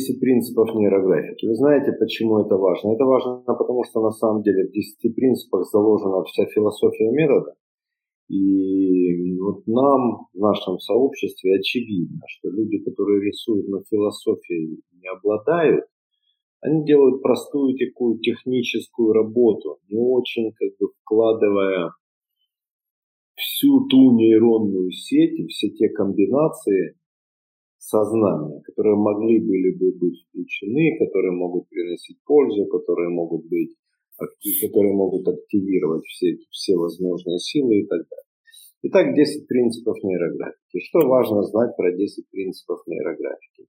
10 принципов нейрографики. Вы знаете, почему это важно? Это важно потому, что на самом деле в 10 принципах заложена вся философия метода. И вот нам, в нашем сообществе, очевидно, что люди, которые рисуют на философии, не обладают, они делают простую такую техническую работу, не очень как бы вкладывая всю ту нейронную сеть все те комбинации сознания, которые могли были бы быть включены, которые могут приносить пользу, которые могут быть которые могут активировать все, все возможные силы и так далее. Итак, 10 принципов нейрографики. Что важно знать про 10 принципов нейрографики?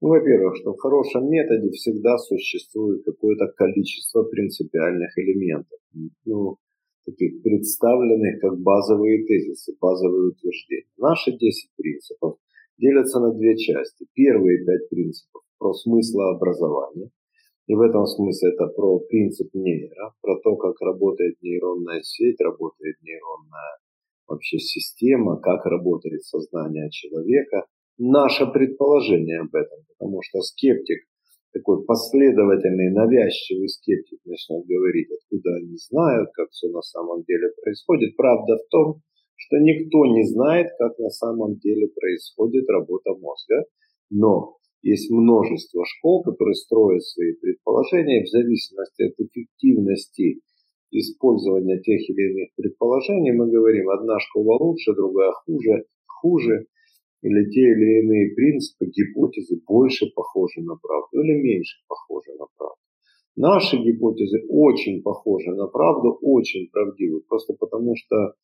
Ну, во-первых, что в хорошем методе всегда существует какое-то количество принципиальных элементов. Ну, таких представленных как базовые тезисы, базовые утверждения. Наши 10 принципов делятся на две части. Первые пять принципов про смыслообразование. И в этом смысле это про принцип нейра, про то, как работает нейронная сеть, работает нейронная вообще система, как работает сознание человека. Наше предположение об этом, потому что скептик такой последовательный, навязчивый скептик начнет говорить, откуда они знают, как все на самом деле происходит. Правда в том, что никто не знает, как на самом деле происходит работа мозга, но есть множество школ, которые строят свои предположения в зависимости от эффективности использования тех или иных предположений. Мы говорим, одна школа лучше, другая хуже, хуже или те или иные принципы, гипотезы больше похожи на правду или меньше похожи на правду. Наши гипотезы очень похожи на правду, очень правдивы, просто потому что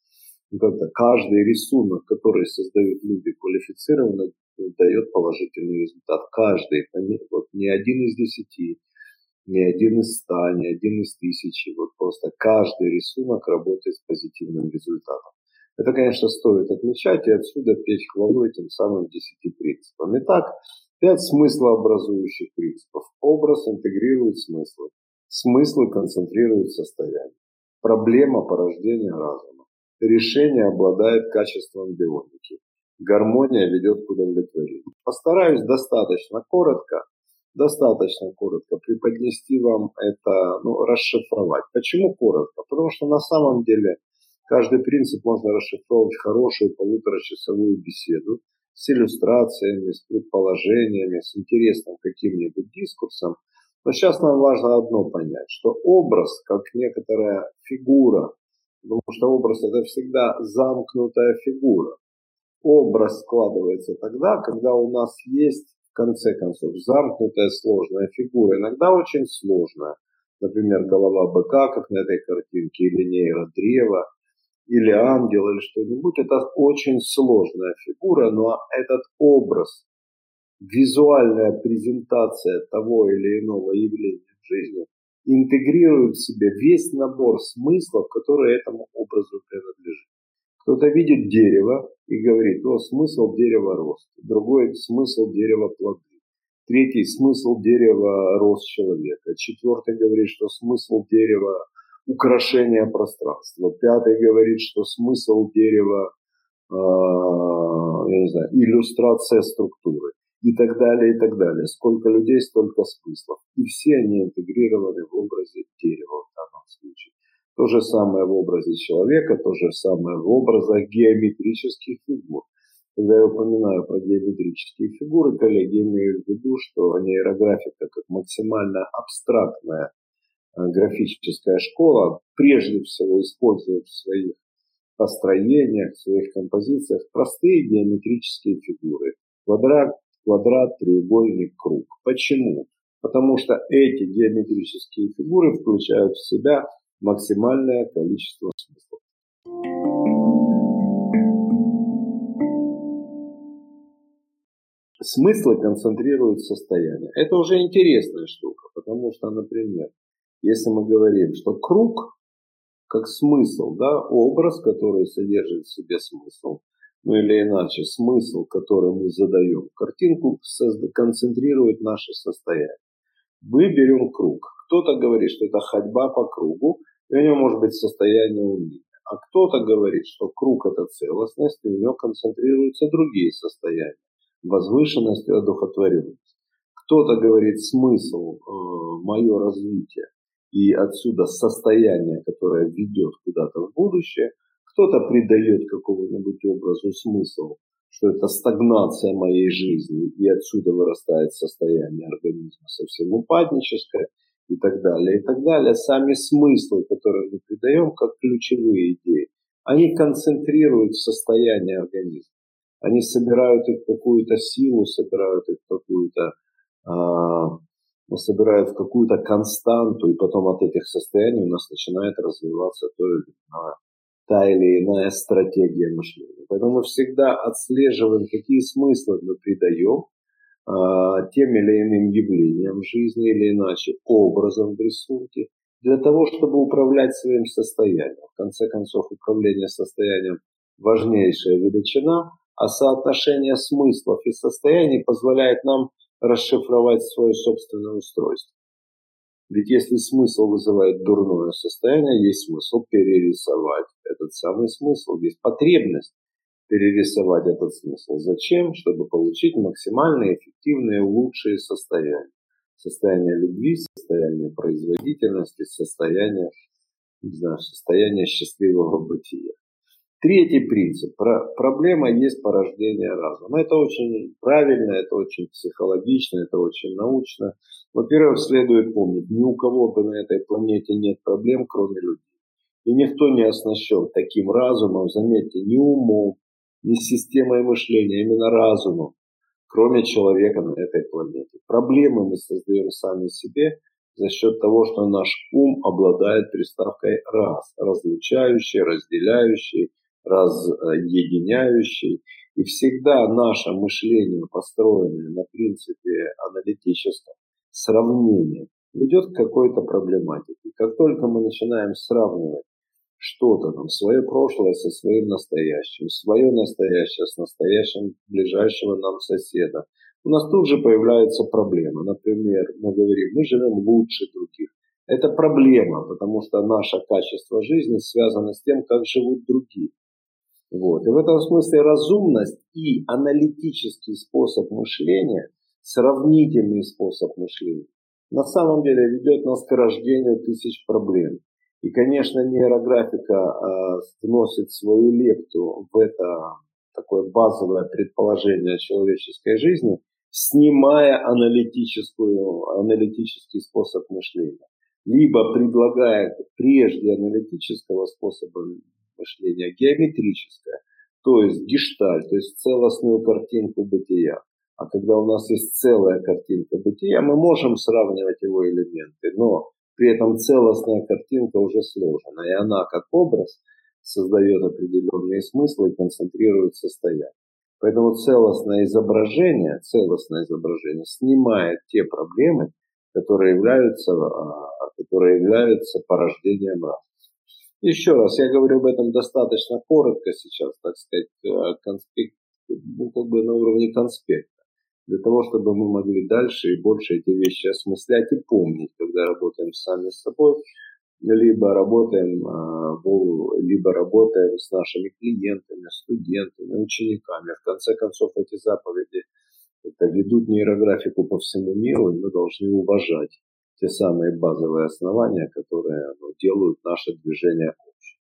как-то каждый рисунок, который создают люди квалифицированно, дает положительный результат. Каждый, вот не один из десяти, не один из ста, не один из тысячи, вот просто каждый рисунок работает с позитивным результатом. Это, конечно, стоит отмечать и отсюда петь хвалу этим самым десяти принципам. Итак, пять смыслообразующих принципов. Образ интегрирует смыслы. Смыслы концентрируют состояние. Проблема порождения разума. Решение обладает качеством бионики. Гармония ведет к удовлетворению. Постараюсь достаточно коротко, достаточно коротко преподнести вам это, ну, расшифровать. Почему коротко? Потому что на самом деле Каждый принцип можно расшифровать в хорошую полуторачасовую беседу с иллюстрациями, с предположениями, с интересным каким-нибудь дискурсом. Но сейчас нам важно одно понять, что образ, как некоторая фигура, потому что образ это всегда замкнутая фигура. Образ складывается тогда, когда у нас есть, в конце концов, замкнутая сложная фигура, иногда очень сложная. Например, голова быка, как на этой картинке, или нейродрево, или ангел, или что-нибудь, это очень сложная фигура, но этот образ, визуальная презентация того или иного явления в жизни интегрирует в себе весь набор смыслов, которые этому образу принадлежит. Кто-то видит дерево и говорит, о, смысл дерева рост. Другой смысл дерева плоды. Третий смысл дерева рост человека. Четвертый говорит, что смысл дерева украшение пространства. Пятый говорит, что смысл дерева, э, я не знаю, иллюстрация структуры и так далее, и так далее. Сколько людей, столько смыслов. И все они интегрированы в образе дерева в данном случае. То же самое в образе человека, то же самое в образах геометрических фигур. Когда я упоминаю про геометрические фигуры, коллеги имеют в виду, что нейрографика как максимально абстрактная Э, графическая школа прежде всего использует в своих построениях, в своих композициях простые геометрические фигуры. Квадрат, квадрат, треугольник, круг. Почему? Потому что эти геометрические фигуры включают в себя максимальное количество смыслов. Смыслы концентрируют состояние. Это уже интересная штука, потому что, например, если мы говорим, что круг как смысл, да, образ, который содержит в себе смысл, ну или иначе, смысл, который мы задаем, картинку концентрирует наше состояние. Мы берем круг. Кто-то говорит, что это ходьба по кругу, и у него может быть состояние уныния. А кто-то говорит, что круг – это целостность, и у него концентрируются другие состояния. Возвышенность и одухотворенность. Кто-то говорит смысл, э, мое развитие и отсюда состояние, которое ведет куда-то в будущее. Кто-то придает какому-нибудь образу смысл, что это стагнация моей жизни, и отсюда вырастает состояние организма совсем упадническое и так далее, и так далее. Сами смыслы, которые мы придаем как ключевые идеи, они концентрируют состояние организма. Они собирают их в какую-то силу, собирают их в какую-то а, собирают в какую-то константу, и потом от этих состояний у нас начинает развиваться то или иное, та или иная стратегия мышления. Поэтому мы всегда отслеживаем, какие смыслы мы придаем а, тем или иным явлениям жизни, или иначе образом в рисунке, для того, чтобы управлять своим состоянием. В конце концов, управление состоянием – важнейшая величина, а соотношение смыслов и состояний позволяет нам расшифровать свое собственное устройство. Ведь если смысл вызывает дурное состояние, есть смысл перерисовать этот самый смысл, есть потребность перерисовать этот смысл. Зачем? Чтобы получить максимально эффективные, лучшие состояния. Состояние любви, состояние производительности, состояние, не знаю, состояние счастливого бытия. Третий принцип. Про, проблема есть порождение разума. Это очень правильно, это очень психологично, это очень научно. Во-первых, следует помнить, ни у кого бы на этой планете нет проблем, кроме людей. И никто не оснащен таким разумом, заметьте, ни умом, ни системой мышления, именно разумом, кроме человека на этой планете. Проблемы мы создаем сами себе за счет того, что наш ум обладает приставкой «раз», разлучающий, разделяющий, разъединяющий. И всегда наше мышление, построенное на принципе аналитическом сравнения, ведет к какой-то проблематике. Как только мы начинаем сравнивать что-то там, свое прошлое со своим настоящим, свое настоящее с настоящим ближайшего нам соседа, у нас тут же появляется проблема. Например, мы говорим, мы живем лучше других. Это проблема, потому что наше качество жизни связано с тем, как живут другие. Вот. И в этом смысле разумность и аналитический способ мышления, сравнительный способ мышления, на самом деле ведет нас к рождению тысяч проблем. И, конечно, нейрографика э, вносит свою лепту в это такое базовое предположение человеческой жизни, снимая аналитическую, аналитический способ мышления. Либо предлагает прежде аналитического способа мышления геометрическое, то есть гешталь, то есть целостную картинку бытия. А когда у нас есть целая картинка бытия, мы можем сравнивать его элементы, но при этом целостная картинка уже сложена, и она как образ создает определенные смыслы и концентрирует состояние. Поэтому целостное изображение, целостное изображение снимает те проблемы, которые являются, а, которые являются порождением разума. Еще раз, я говорю об этом достаточно коротко сейчас, так сказать, э, конспект, ну, как бы на уровне конспекта, для того, чтобы мы могли дальше и больше эти вещи осмыслять и помнить, когда работаем сами с собой, либо работаем, э, либо работаем с нашими клиентами, студентами, учениками. В конце концов, эти заповеди это ведут нейрографику по всему миру, и мы должны уважать те самые базовые основания, которые ну, делают наше движение общим.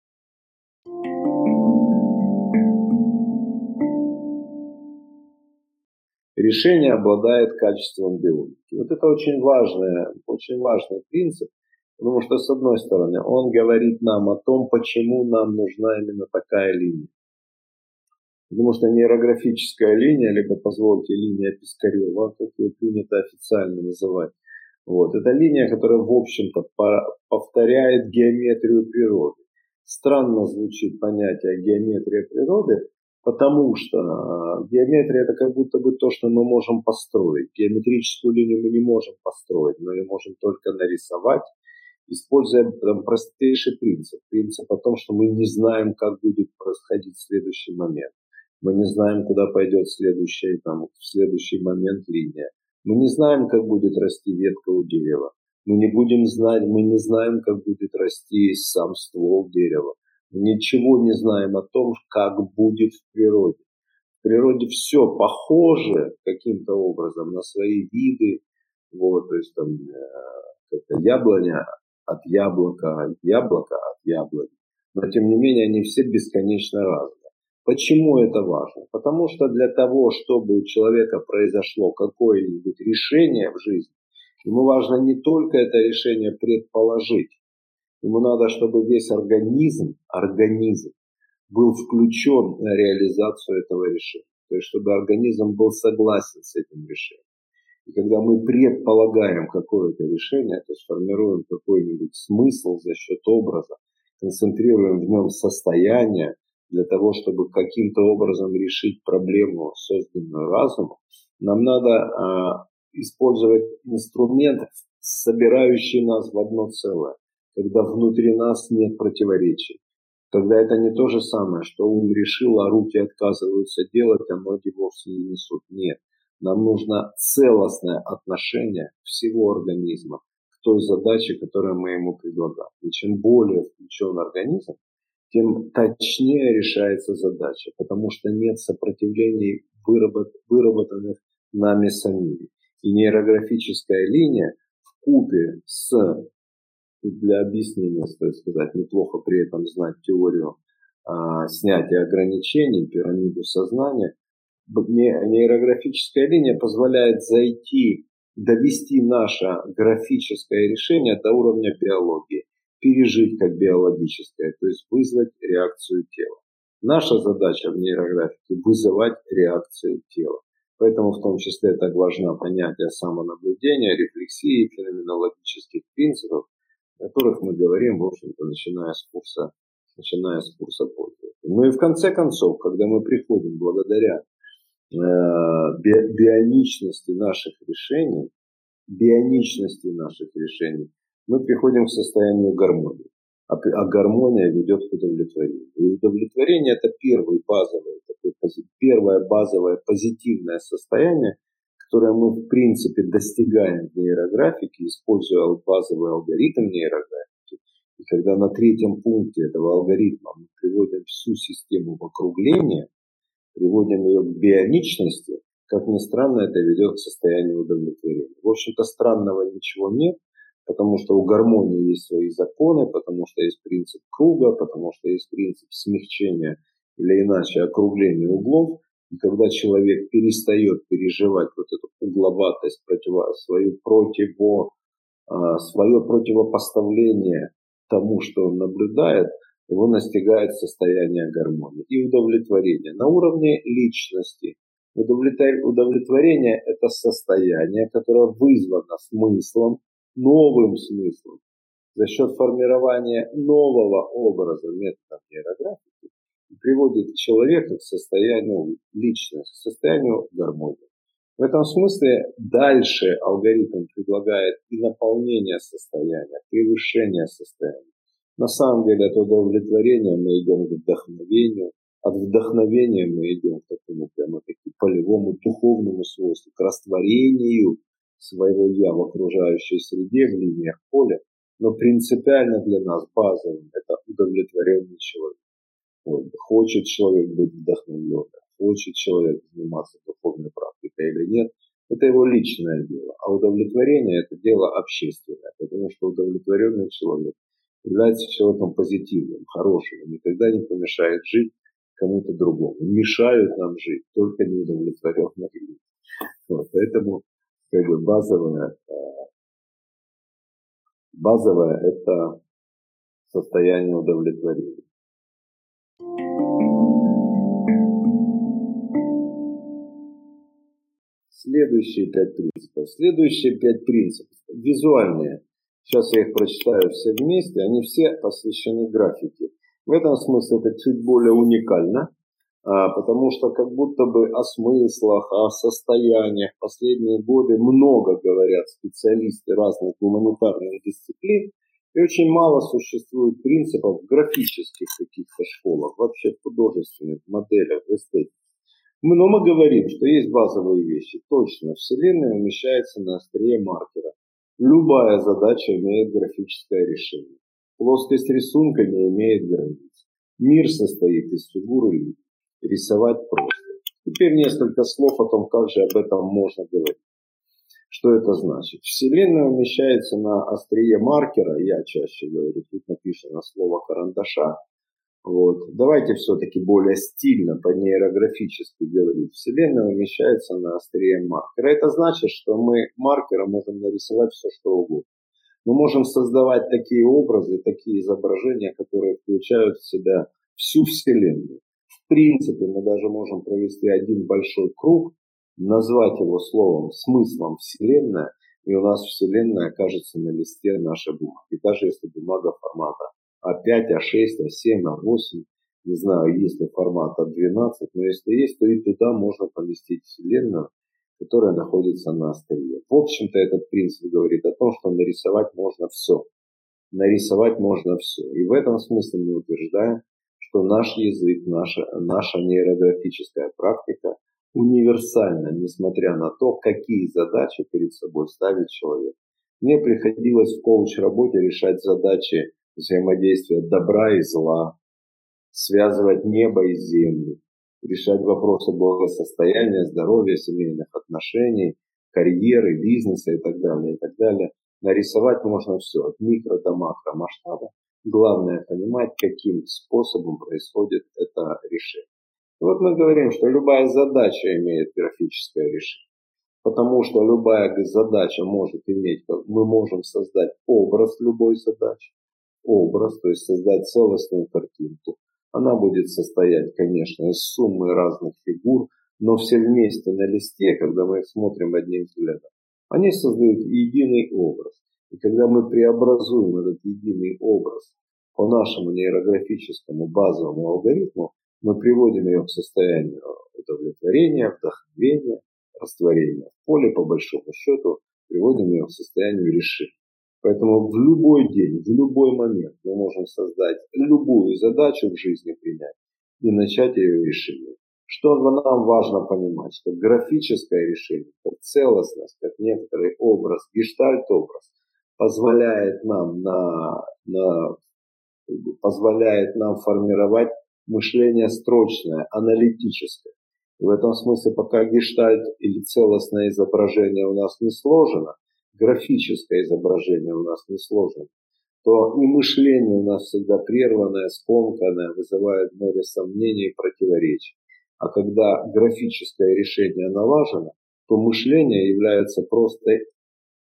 Решение обладает качеством биологии. Вот это очень важный, очень важный принцип, потому что, с одной стороны, он говорит нам о том, почему нам нужна именно такая линия. Потому что нейрографическая линия, либо, позвольте, линия Пискарева, как ее принято официально называть, вот. Это линия, которая, в общем-то, повторяет геометрию природы. Странно звучит понятие геометрия природы, потому что а, геометрия это как будто бы то, что мы можем построить. Геометрическую линию мы не можем построить, мы ее можем только нарисовать, используя там, простейший принцип. Принцип о том, что мы не знаем, как будет происходить следующий момент. Мы не знаем, куда пойдет следующий, там, в следующий момент линия. Мы не знаем, как будет расти ветка у дерева. Мы не будем знать, мы не знаем, как будет расти сам ствол дерева. Мы ничего не знаем о том, как будет в природе. В природе все похоже каким-то образом на свои виды, Вот, то есть там как-то яблоня от яблока, яблоко от яблони. Но тем не менее они все бесконечно разные. Почему это важно? Потому что для того, чтобы у человека произошло какое-нибудь решение в жизни, ему важно не только это решение предположить, ему надо, чтобы весь организм, организм был включен на реализацию этого решения. То есть, чтобы организм был согласен с этим решением. И когда мы предполагаем какое-то решение, то есть формируем какой-нибудь смысл за счет образа, концентрируем в нем состояние, для того, чтобы каким-то образом решить проблему, созданную разумом, нам надо э, использовать инструмент, собирающий нас в одно целое, когда внутри нас нет противоречий. Когда это не то же самое, что ум решил, а руки отказываются делать, а ноги вовсе не несут. Нет. Нам нужно целостное отношение всего организма к той задаче, которую мы ему предлагаем. И чем более включен организм, тем точнее решается задача, потому что нет сопротивлений выработ, выработанных нами самими. И нейрографическая линия в купе с, для объяснения, стоит сказать, неплохо при этом знать теорию а, снятия ограничений, пирамиду сознания, нейрографическая линия позволяет зайти, довести наше графическое решение до уровня биологии пережить как биологическое, то есть вызвать реакцию тела. Наша задача в нейрографике – вызывать реакцию тела. Поэтому в том числе так важно понятие самонаблюдения, рефлексии, феноменологических принципов, о которых мы говорим, в общем-то, начиная с курса, начиная с курса пользователя. Ну и в конце концов, когда мы приходим благодаря э, би бионичности наших решений, бионичности наших решений, мы приходим к состоянию гармонии. А, а гармония ведет к удовлетворению. И удовлетворение это первый базовый, такой, первое базовое позитивное состояние, которое мы в принципе достигаем в нейрографике, используя базовый алгоритм нейрографики. И когда на третьем пункте этого алгоритма мы приводим всю систему в округление, приводим ее к бионичности, как ни странно, это ведет к состоянию удовлетворения. В общем-то, странного ничего нет, потому что у гармонии есть свои законы, потому что есть принцип круга, потому что есть принцип смягчения или иначе округления углов. И когда человек перестает переживать вот эту угловатость, противо, свою противо, а, свое противопоставление тому, что он наблюдает, его настигает состояние гармонии и удовлетворения на уровне личности. Удовлетворение – это состояние, которое вызвано смыслом, новым смыслом за счет формирования нового образа методом нейрографики приводит человека к состоянию личности, к состоянию гармонии. В этом смысле дальше алгоритм предлагает и наполнение состояния, превышение состояния. На самом деле от удовлетворения мы идем к вдохновению, от вдохновения мы идем к такому прямо таки полевому духовному свойству, к растворению своего «я» в окружающей среде, в линиях поля, но принципиально для нас базовым это удовлетворение человека. Вот. Хочет человек быть вдохновленным, хочет человек заниматься духовной практикой или нет, это его личное дело. А удовлетворение – это дело общественное, потому что удовлетворенный человек является человеком позитивным, хорошим, никогда не помешает жить кому-то другому. Мешают нам жить только неудовлетворенные люди. Вот, поэтому как бы базовое, э, базовое это состояние удовлетворения. Следующие пять принципов. Следующие пять принципов. Визуальные. Сейчас я их прочитаю все вместе. Они все посвящены графике. В этом смысле это чуть более уникально. А, потому что как будто бы о смыслах, о состояниях последние годы много говорят специалисты разных гуманитарных дисциплин, и очень мало существует принципов в графических каких-то школах, вообще в художественных моделях, в эстетике. Но мы говорим, что есть базовые вещи. Точно, Вселенная умещается на острие маркера. Любая задача имеет графическое решение. Плоскость рисунка не имеет границ. Мир состоит из фигур и лиц рисовать просто. Теперь несколько слов о том, как же об этом можно говорить. Что это значит? Вселенная умещается на острие маркера, я чаще говорю, тут написано слово карандаша. Вот. Давайте все-таки более стильно, по-нейрографически говорить. Вселенная умещается на острие маркера. Это значит, что мы маркером можем нарисовать все, что угодно. Мы можем создавать такие образы, такие изображения, которые включают в себя всю Вселенную. В принципе, мы даже можем провести один большой круг, назвать его словом, смыслом Вселенная, и у нас Вселенная окажется на листе нашей бумаги. Даже если бумага формата А5, А6, А7, А8, не знаю, есть ли формат А12, но если есть, то и туда можно поместить Вселенную, которая находится на острие. В общем-то, этот принцип говорит о том, что нарисовать можно все. Нарисовать можно все. И в этом смысле мы утверждаем, что наш язык, наша, наша нейрографическая практика универсально, несмотря на то, какие задачи перед собой ставит человек. Мне приходилось в коуч-работе решать задачи взаимодействия добра и зла, связывать небо и землю, решать вопросы благосостояния, здоровья, семейных отношений, карьеры, бизнеса и так далее, и так далее. Нарисовать можно все, от микро до макро масштаба. Главное понимать, каким способом происходит это решение. Вот мы говорим, что любая задача имеет графическое решение. Потому что любая задача может иметь, мы можем создать образ любой задачи. Образ, то есть создать целостную картинку. Она будет состоять, конечно, из суммы разных фигур, но все вместе на листе, когда мы их смотрим одним взглядом, они создают единый образ. И когда мы преобразуем этот единый образ по нашему нейрографическому базовому алгоритму, мы приводим ее к состоянию удовлетворения, вдохновения, растворения в поле, по большому счету, приводим ее к состоянию решения. Поэтому в любой день, в любой момент мы можем создать любую задачу в жизни принять и начать ее решение. Что нам важно понимать, что графическое решение, как целостность, как некоторый образ, гештальт-образ, позволяет нам, на, на, позволяет нам формировать мышление строчное, аналитическое. И в этом смысле, пока гештальт или целостное изображение у нас не сложено, графическое изображение у нас не сложено, то и мышление у нас всегда прерванное, скомканное, вызывает море сомнений и противоречий. А когда графическое решение налажено, то мышление является просто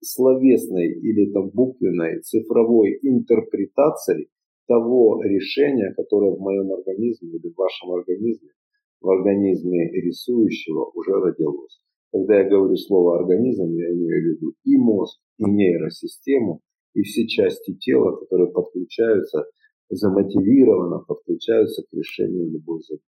словесной или там буквенной цифровой интерпретацией того решения, которое в моем организме или в вашем организме, в организме рисующего уже родилось. Когда я говорю слово организм, я имею в виду и мозг, и нейросистему, и все части тела, которые подключаются, замотивированно подключаются к решению любой задачи.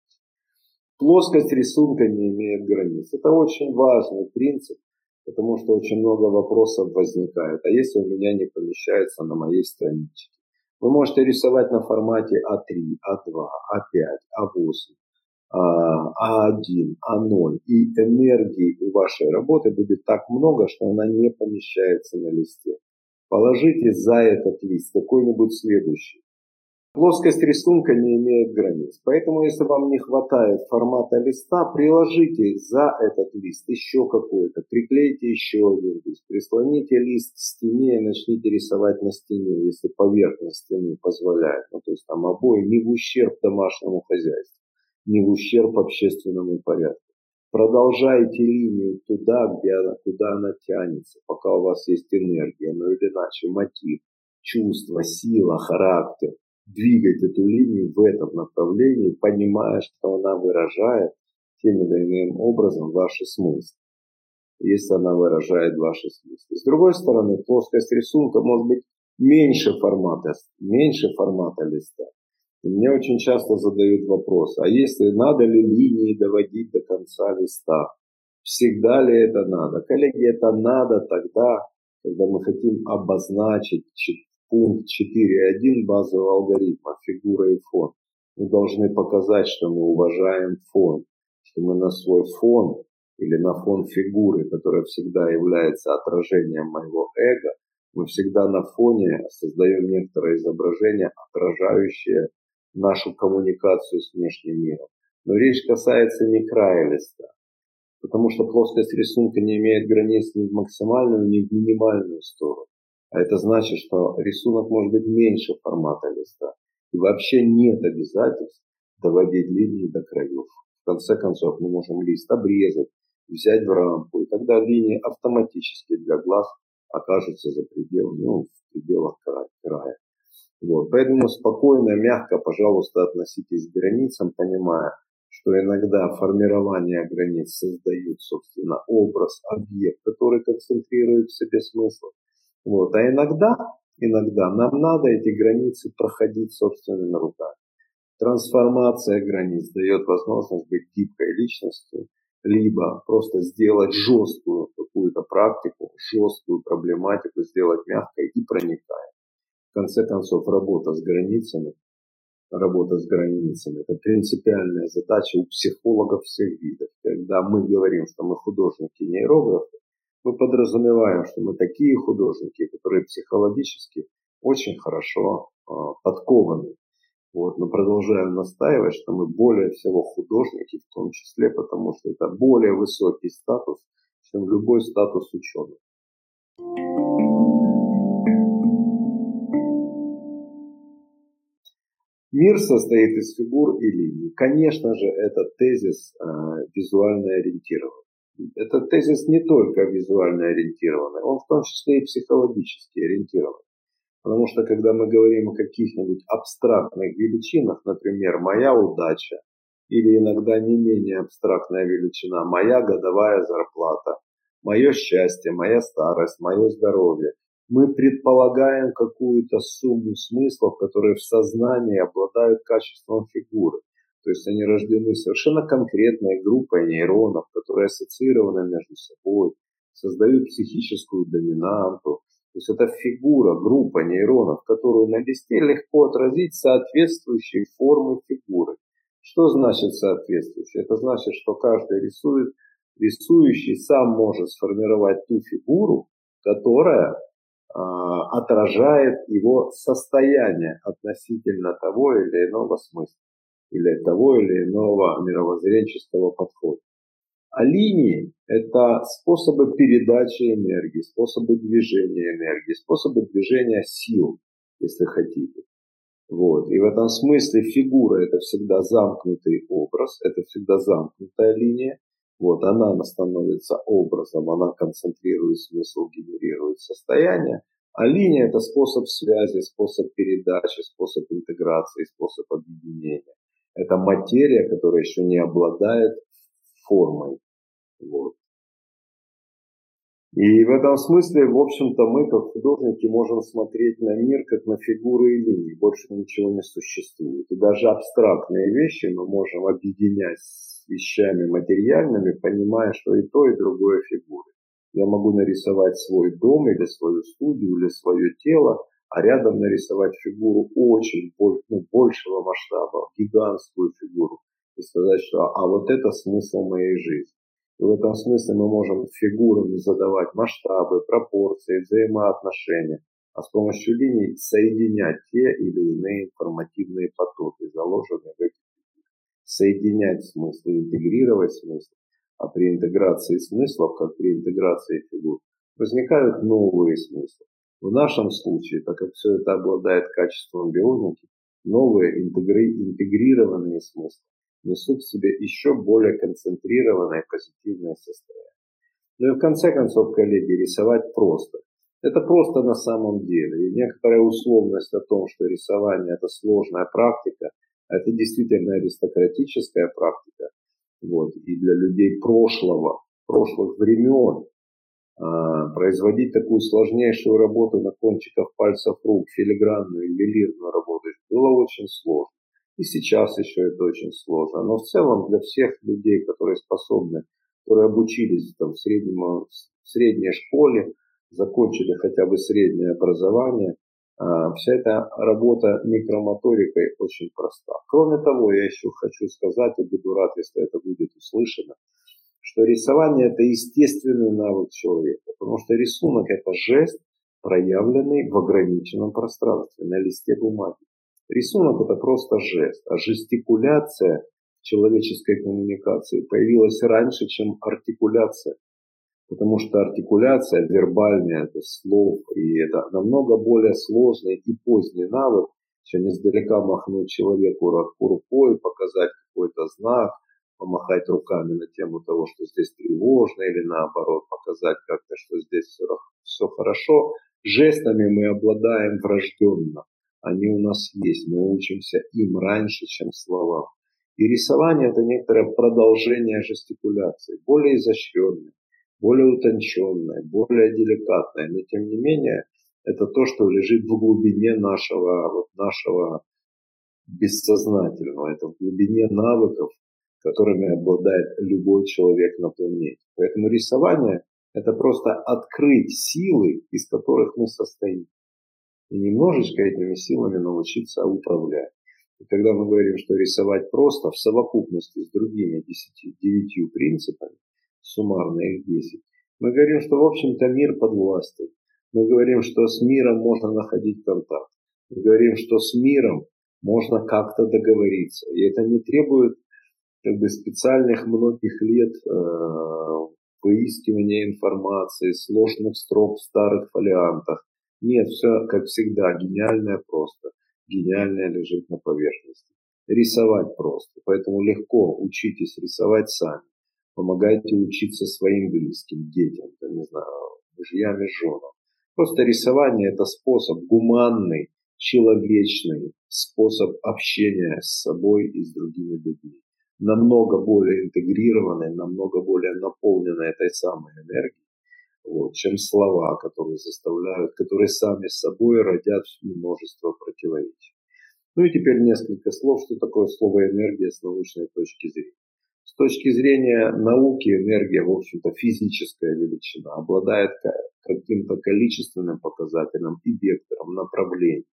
Плоскость рисунка не имеет границ. Это очень важный принцип, потому что очень много вопросов возникает. А если у меня не помещается на моей страничке? Вы можете рисовать на формате А3, А2, А5, А8, А1, А0. И энергии у вашей работы будет так много, что она не помещается на листе. Положите за этот лист какой-нибудь следующий. Плоскость рисунка не имеет границ. Поэтому, если вам не хватает формата листа, приложите за этот лист еще какой-то. Приклейте еще один лист. Прислоните лист к стене и начните рисовать на стене, если поверхность стены позволяет. Ну, то есть там обои не в ущерб домашнему хозяйству, не в ущерб общественному порядку. Продолжайте линию туда, где она, куда она тянется, пока у вас есть энергия, но или иначе мотив, чувство, сила, характер – двигать эту линию в этом направлении, понимая, что она выражает тем или иным образом ваши смыслы, если она выражает ваши смыслы. С другой стороны, плоскость рисунка может быть меньше формата, меньше формата листа. И мне очень часто задают вопрос, а если надо ли линии доводить до конца листа? Всегда ли это надо? Коллеги, это надо тогда, когда мы хотим обозначить пункт 4.1 базового алгоритма «Фигура и фон». Мы должны показать, что мы уважаем фон, что мы на свой фон или на фон фигуры, которая всегда является отражением моего эго, мы всегда на фоне создаем некоторое изображение, отражающее нашу коммуникацию с внешним миром. Но речь касается не края листа. Потому что плоскость рисунка не имеет границ ни в максимальную, ни в минимальную сторону. А это значит, что рисунок может быть меньше формата листа. И вообще нет обязательств доводить линии до краев. В конце концов, мы можем лист обрезать, взять в рамку, и тогда линии автоматически для глаз окажутся за пределами, ну, в пределах края. Вот. Поэтому спокойно, мягко, пожалуйста, относитесь к границам, понимая, что иногда формирование границ создают, собственно, образ, объект, который концентрирует в себе смысл. Вот. А иногда, иногда нам надо эти границы проходить собственными руками. Трансформация границ дает возможность быть гибкой личностью, либо просто сделать жесткую какую-то практику, жесткую проблематику, сделать мягкой и проникая. В конце концов, работа с границами, работа с границами, это принципиальная задача у психологов всех видов. Когда мы говорим, что мы художники, нейрографы, мы подразумеваем, что мы такие художники, которые психологически очень хорошо э, подкованы вот, но продолжаем настаивать, что мы более всего художники, в том числе, потому что это более высокий статус, чем любой статус ученых. Мир состоит из фигур и линий. Конечно же, этот тезис э, визуально ориентирован. Этот тезис не только визуально ориентированный, он в том числе и психологически ориентирован. Потому что когда мы говорим о каких-нибудь абстрактных величинах, например, моя удача, или иногда не менее абстрактная величина, моя годовая зарплата, мое счастье, моя старость, мое здоровье, мы предполагаем какую-то сумму смыслов, которые в сознании обладают качеством фигуры. То есть они рождены совершенно конкретной группой нейронов, которые ассоциированы между собой, создают психическую доминанту, то есть это фигура, группа нейронов, которую на листе легко отразить соответствующей формы фигуры. Что значит соответствующий? Это значит, что каждый рисует, рисующий сам может сформировать ту фигуру, которая э, отражает его состояние относительно того или иного смысла или того или иного мировоззренческого подхода. А линии – это способы передачи энергии, способы движения энергии, способы движения сил, если хотите. Вот. И в этом смысле фигура – это всегда замкнутый образ, это всегда замкнутая линия. Вот, она становится образом, она концентрирует смысл, генерирует состояние. А линия – это способ связи, способ передачи, способ интеграции, способ объединения. Это материя, которая еще не обладает формой. Вот. И в этом смысле, в общем-то, мы, как художники, можем смотреть на мир как на фигуры и линии. Больше ничего не существует. И даже абстрактные вещи мы можем объединять с вещами материальными, понимая, что и то, и другое фигуры. Я могу нарисовать свой дом или свою студию, или свое тело, а рядом нарисовать фигуру очень ну, большего масштаба, гигантскую фигуру, и сказать, что а вот это смысл моей жизни. И в этом смысле мы можем фигурами задавать масштабы, пропорции, взаимоотношения, а с помощью линий соединять те или иные информативные потоки, заложенные в этих фигурах. Соединять смыслы, интегрировать смысл. А при интеграции смыслов, как при интеграции фигур, возникают новые смыслы. В нашем случае, так как все это обладает качеством бионики, новые интегри интегрированные смыслы несут в себе еще более концентрированное позитивное состояние. Ну и в конце концов, коллеги, рисовать просто. Это просто на самом деле. И некоторая условность о том, что рисование это сложная практика, это действительно аристократическая практика. Вот. И для людей прошлого, прошлых времен а, производить такую сложнейшую работу на кончиках пальцев рук, филигранную, ювелирную работу, было очень сложно. И сейчас еще это очень сложно. Но в целом для всех людей, которые способны, которые обучились там, в, среднем, в средней школе, закончили хотя бы среднее образование, а, вся эта работа микромоторикой очень проста. Кроме того, я еще хочу сказать, и буду рад, если это будет услышано, что рисование это естественный навык человека, потому что рисунок это жест, проявленный в ограниченном пространстве на листе бумаги. Рисунок это просто жест, а жестикуляция человеческой коммуникации появилась раньше, чем артикуляция. Потому что артикуляция вербальная, это слов, и это намного более сложный и поздний навык, чем издалека махнуть человеку рукой, показать какой-то знак, помахать руками на тему того, что здесь тревожно, или наоборот показать как-то, что здесь все, все хорошо. Жестами мы обладаем врожденно. Они у нас есть, мы учимся им раньше, чем словам. И рисование – это некоторое продолжение жестикуляции, более изощренное, более утонченное, более деликатное. Но тем не менее, это то, что лежит в глубине нашего, вот нашего бессознательного. Это в глубине навыков, которыми обладает любой человек на планете. Поэтому рисование – это просто открыть силы, из которых мы состоим. И немножечко этими силами научиться управлять. И когда мы говорим, что рисовать просто в совокупности с другими 10, 9 принципами, суммарно их 10, мы говорим, что в общем-то мир под властью. Мы говорим, что с миром можно находить контакт. Мы говорим, что с миром можно как-то договориться. И это не требует как бы специальных многих лет э, выискивания информации, сложных строк в старых фолиантах. Нет, все как всегда, гениальное просто гениальное лежит на поверхности. Рисовать просто. Поэтому легко учитесь рисовать сами. Помогайте учиться своим близким, детям, да, не знаю, мужьям и женам. Просто рисование – это способ гуманный, человечный способ общения с собой и с другими людьми. Намного более интегрированный, намного более наполненный этой самой энергией, вот, чем слова, которые заставляют, которые сами собой родят множество противоречий. Ну и теперь несколько слов, что такое слово энергия с научной точки зрения. С точки зрения науки энергия, в общем-то, физическая величина, обладает каким-то количественным показателем и вектором, направлением.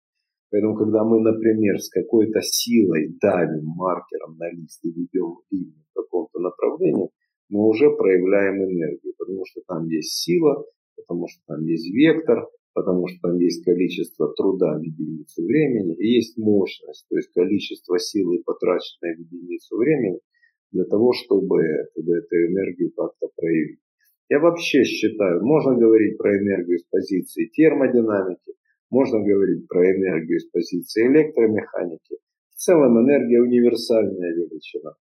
Поэтому, когда мы, например, с какой-то силой давим маркером на лист и ведем линию в каком-то направлении, мы уже проявляем энергию, потому что там есть сила, потому что там есть вектор, потому что там есть количество труда в единицу времени и есть мощность, то есть количество силы, потраченной в единицу времени, для того, чтобы, чтобы эту энергию как-то проявить. Я вообще считаю, можно говорить про энергию с позиции термодинамики, можно говорить про энергию с позиции электромеханики. В целом энергия универсальная величина.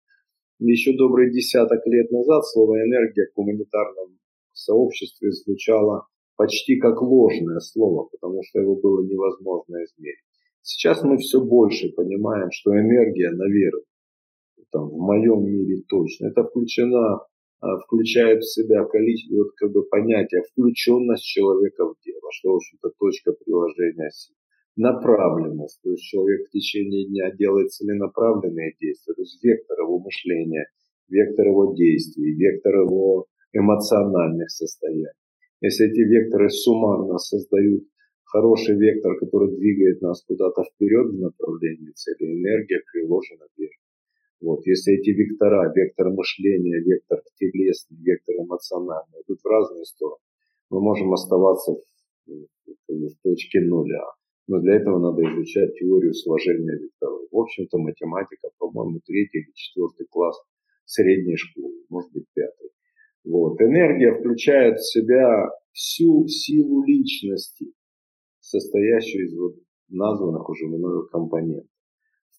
Еще добрый десяток лет назад слово «энергия» в гуманитарном сообществе звучало почти как ложное слово, потому что его было невозможно измерить. Сейчас мы все больше понимаем, что энергия, наверное, там, в моем мире точно, это включена, включает в себя количество, вот, как бы понятие включенность человека в дело, что, в общем-то, точка приложения сил направленность, то есть человек в течение дня делает целенаправленные действия, то есть вектор его мышления, вектор его действий, вектор его эмоциональных состояний. Если эти векторы суммарно создают хороший вектор, который двигает нас куда-то вперед в направлении цели, энергия приложена вверх. Вот, если эти вектора, вектор мышления, вектор телесный, вектор эмоциональный, идут в разные стороны, мы можем оставаться в, в, точке нуля. Но для этого надо изучать теорию сложения векторов. В общем-то, математика, по-моему, третий или четвертый класс средней школы, может быть, пятый. Вот. Энергия включает в себя всю силу личности, состоящую из вот названных уже мною компонентов.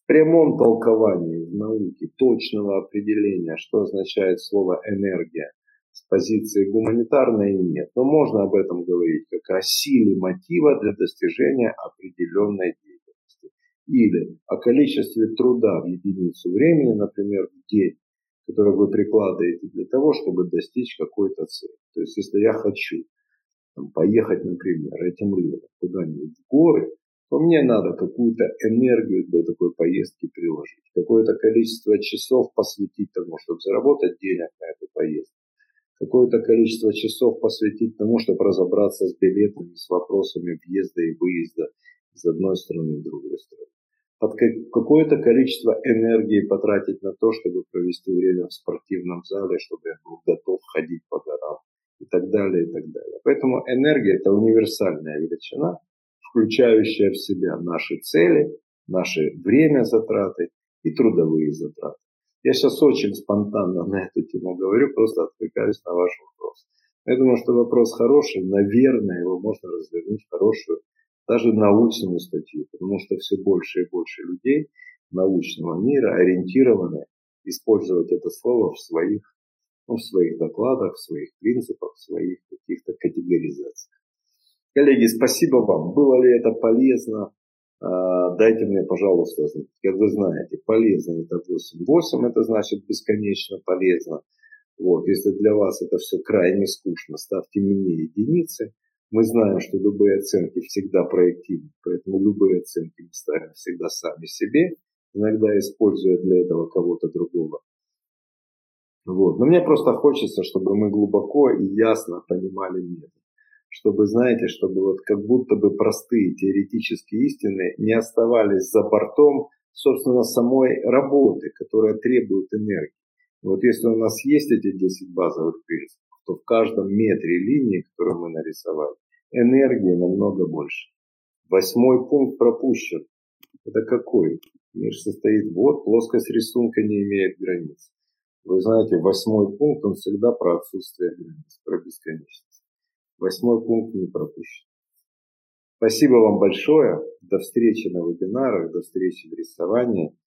В прямом толковании в науке точного определения, что означает слово энергия, с позиции гуманитарной нет. Но можно об этом говорить как о силе мотива для достижения определенной деятельности. Или о количестве труда в единицу времени, например, в день, который вы прикладываете для того, чтобы достичь какой-то цели. То есть, если я хочу там, поехать, например, этим летом куда-нибудь в горы, то мне надо какую-то энергию для такой поездки приложить, какое-то количество часов посвятить тому, чтобы заработать денег на эту поездку какое-то количество часов посвятить тому, чтобы разобраться с билетами, с вопросами въезда и выезда из одной страны в другую страну. Под какое-то количество энергии потратить на то, чтобы провести время в спортивном зале, чтобы я был готов ходить по горам и так далее, и так далее. Поэтому энергия – это универсальная величина, включающая в себя наши цели, наши время затраты и трудовые затраты. Я сейчас очень спонтанно на эту тему говорю, просто отвлекаюсь на ваш вопрос. Я думаю, что вопрос хороший, наверное, его можно развернуть в хорошую, даже научную статью, потому что все больше и больше людей научного мира ориентированы использовать это слово в своих, ну, в своих докладах, в своих принципах, в своих каких-то категоризациях. Коллеги, спасибо вам. Было ли это полезно? А, дайте мне, пожалуйста, как вы знаете, полезно это 8. 8 это значит бесконечно полезно. Вот, если для вас это все крайне скучно, ставьте мне единицы. Мы знаем, что любые оценки всегда проективны, поэтому любые оценки мы ставим всегда сами себе, иногда используя для этого кого-то другого. Вот. Но мне просто хочется, чтобы мы глубоко и ясно понимали метод чтобы, знаете, чтобы вот как будто бы простые теоретические истины не оставались за бортом, собственно, самой работы, которая требует энергии. Вот если у нас есть эти 10 базовых принципов, то в каждом метре линии, которую мы нарисовали, энергии намного больше. Восьмой пункт пропущен. Это какой? Мир состоит вот, плоскость рисунка не имеет границ. Вы знаете, восьмой пункт, он всегда про отсутствие границ, про бесконечность. Восьмой пункт не пропущен. Спасибо вам большое. До встречи на вебинарах, до встречи в рисовании.